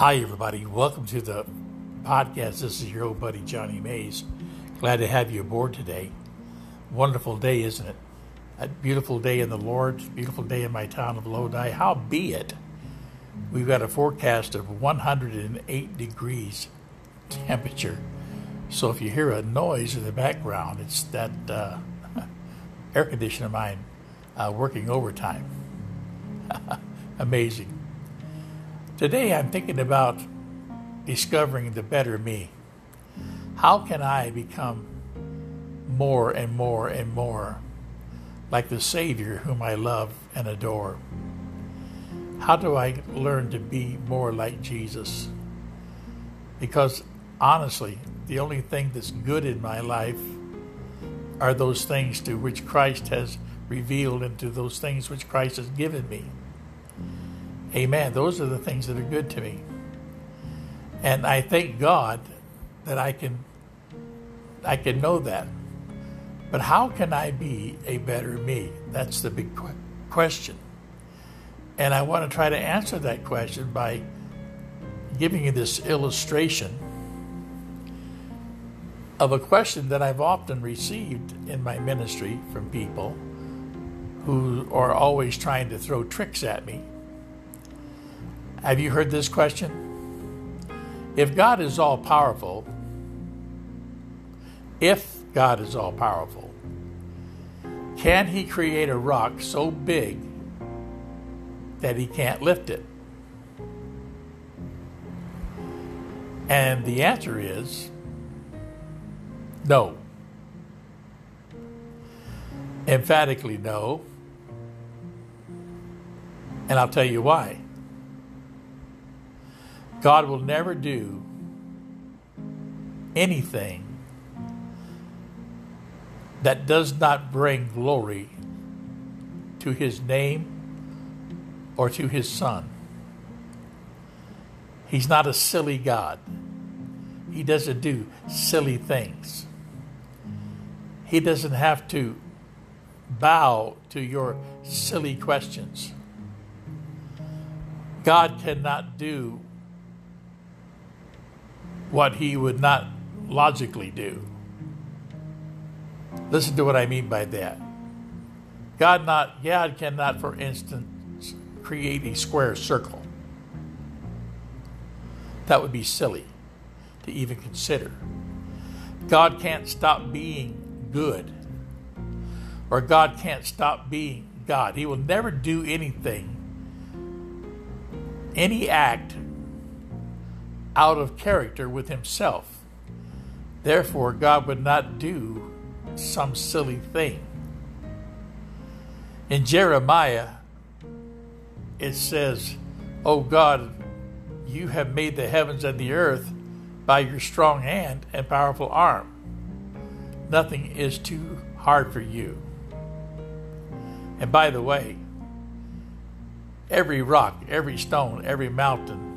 Hi, everybody. Welcome to the podcast. This is your old buddy Johnny Mays. Glad to have you aboard today. Wonderful day, isn't it? A beautiful day in the Lord, beautiful day in my town of Lodi. How be it? We've got a forecast of 108 degrees temperature. So if you hear a noise in the background, it's that uh, air conditioner of mine uh, working overtime. Amazing. Today I'm thinking about discovering the better me. How can I become more and more and more like the Savior whom I love and adore? How do I learn to be more like Jesus? Because honestly, the only thing that's good in my life are those things to which Christ has revealed and to those things which Christ has given me. Amen. Those are the things that are good to me. And I thank God that I can I can know that. But how can I be a better me? That's the big question. And I want to try to answer that question by giving you this illustration of a question that I've often received in my ministry from people who are always trying to throw tricks at me have you heard this question? If God is all powerful, if God is all powerful, can he create a rock so big that he can't lift it? And the answer is no. Emphatically no. And I'll tell you why. God will never do anything that does not bring glory to his name or to his son. He's not a silly God. He doesn't do silly things. He doesn't have to bow to your silly questions. God cannot do what he would not logically do. Listen to what I mean by that. God not God cannot, for instance, create a square circle. That would be silly to even consider. God can't stop being good. Or God can't stop being God. He will never do anything, any act out of character with himself. Therefore, God would not do some silly thing. In Jeremiah, it says, O God, you have made the heavens and the earth by your strong hand and powerful arm. Nothing is too hard for you. And by the way, every rock, every stone, every mountain,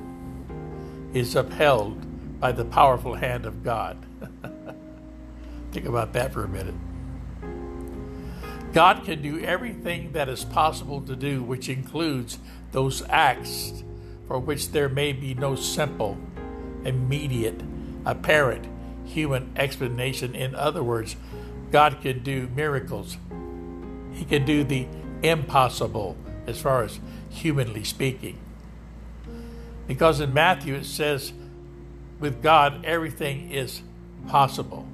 is upheld by the powerful hand of God. Think about that for a minute. God can do everything that is possible to do, which includes those acts for which there may be no simple, immediate, apparent human explanation. In other words, God can do miracles. He can do the impossible as far as humanly speaking. Because in Matthew it says, with God, everything is possible.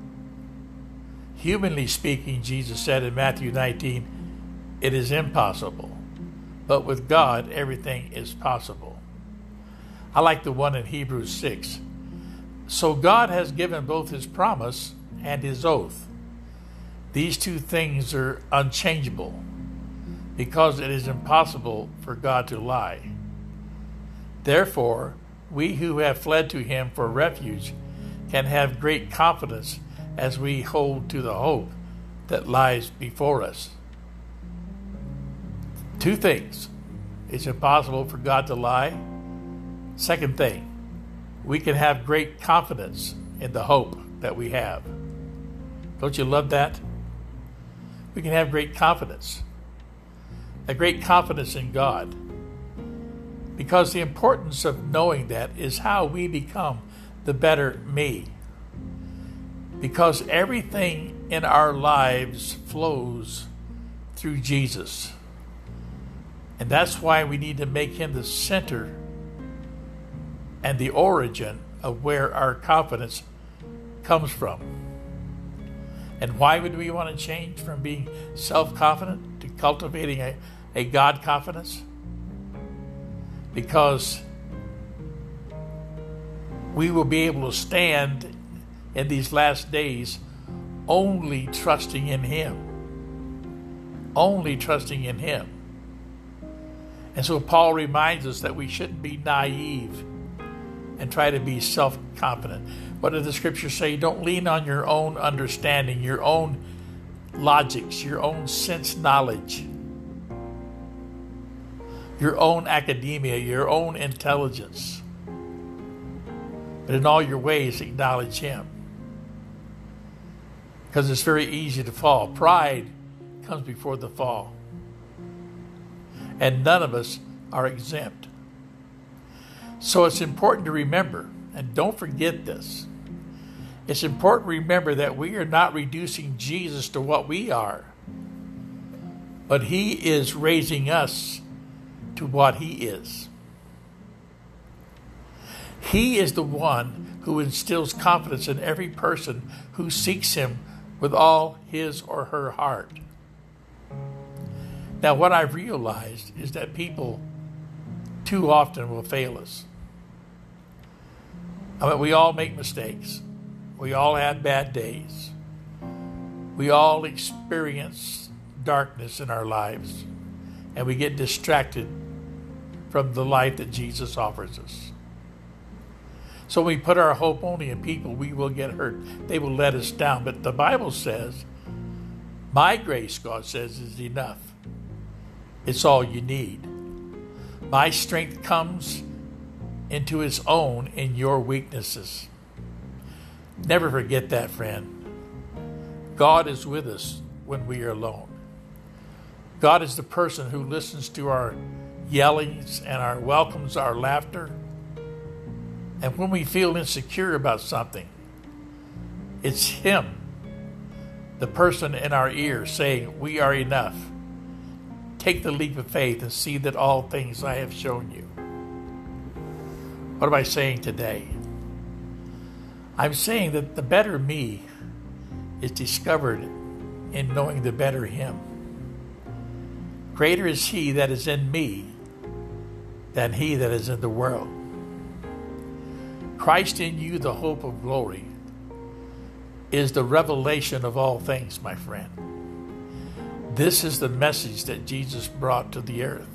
Humanly speaking, Jesus said in Matthew 19, it is impossible. But with God, everything is possible. I like the one in Hebrews 6. So God has given both his promise and his oath. These two things are unchangeable because it is impossible for God to lie. Therefore, we who have fled to him for refuge can have great confidence as we hold to the hope that lies before us. Two things it's impossible for God to lie. Second thing, we can have great confidence in the hope that we have. Don't you love that? We can have great confidence. A great confidence in God Because the importance of knowing that is how we become the better me. Because everything in our lives flows through Jesus. And that's why we need to make him the center and the origin of where our confidence comes from. And why would we want to change from being self confident to cultivating a, a God confidence? Because we will be able to stand in these last days only trusting in Him. Only trusting in Him. And so Paul reminds us that we shouldn't be naive and try to be self confident. What did the scriptures say? Don't lean on your own understanding, your own logics, your own sense knowledge, your own academia, your own intelligence. But in all your ways, acknowledge Him. Because it's very easy to fall. Pride comes before the fall. And none of us are exempt. So it's important to remember, and don't forget this. It's important to remember that we are not reducing Jesus to what we are, but He is raising us to what He is. He is the one who instills confidence in every person who seeks Him with all his or her heart. Now, what I've realized is that people too often will fail us. I mean, we all make mistakes. We all have bad days. We all experience darkness in our lives, and we get distracted from the life that Jesus offers us. So we put our hope only in people, we will get hurt. They will let us down. But the Bible says, My grace, God says, is enough. It's all you need. My strength comes into his own in your weaknesses. Never forget that, friend. God is with us when we are alone. God is the person who listens to our yellings and our welcomes our laughter. And when we feel insecure about something, it's Him, the person in our ear, saying, We are enough. Take the leap of faith and see that all things I have shown you. What am I saying today? I'm saying that the better me is discovered in knowing the better Him. Greater is He that is in me than He that is in the world. Christ in you, the hope of glory, is the revelation of all things, my friend. This is the message that Jesus brought to the earth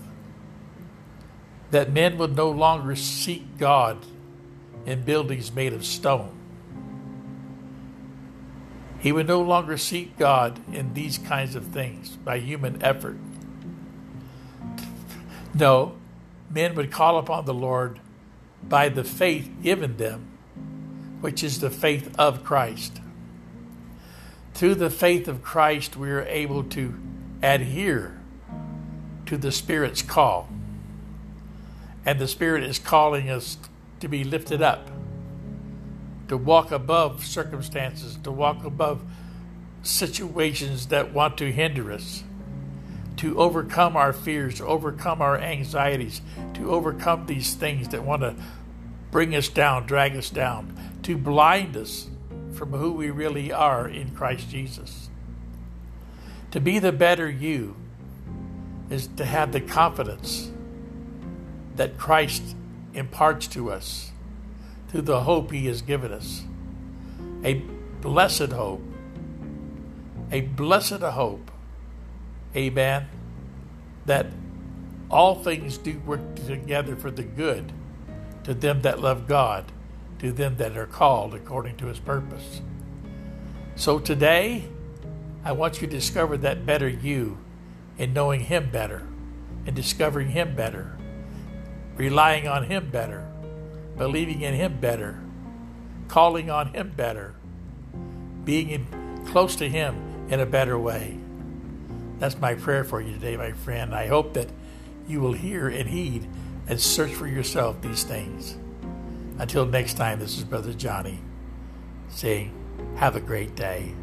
that men would no longer seek God in buildings made of stone. He would no longer seek God in these kinds of things by human effort. No, men would call upon the Lord by the faith given them, which is the faith of Christ. Through the faith of Christ, we are able to adhere to the Spirit's call. And the Spirit is calling us to be lifted up, to walk above circumstances, to walk above situations that want to hinder us, to overcome our fears, to overcome our anxieties, to overcome these things that want to bring us down, drag us down, to blind us from who we really are in Christ Jesus. To be the better you is to have the confidence that Christ imparts to us through the hope He has given us. A blessed hope. A blessed hope. Amen. That all things do work together for the good to them that love God, to them that are called according to His purpose. So today, I want you to discover that better you in knowing Him better and discovering Him better relying on Him better, believing in Him better, calling on Him better, being in, close to Him in a better way. That's my prayer for you today, my friend. I hope that you will hear and heed and search for yourself these things. Until next time, this is Brother Johnny saying, Have a great day.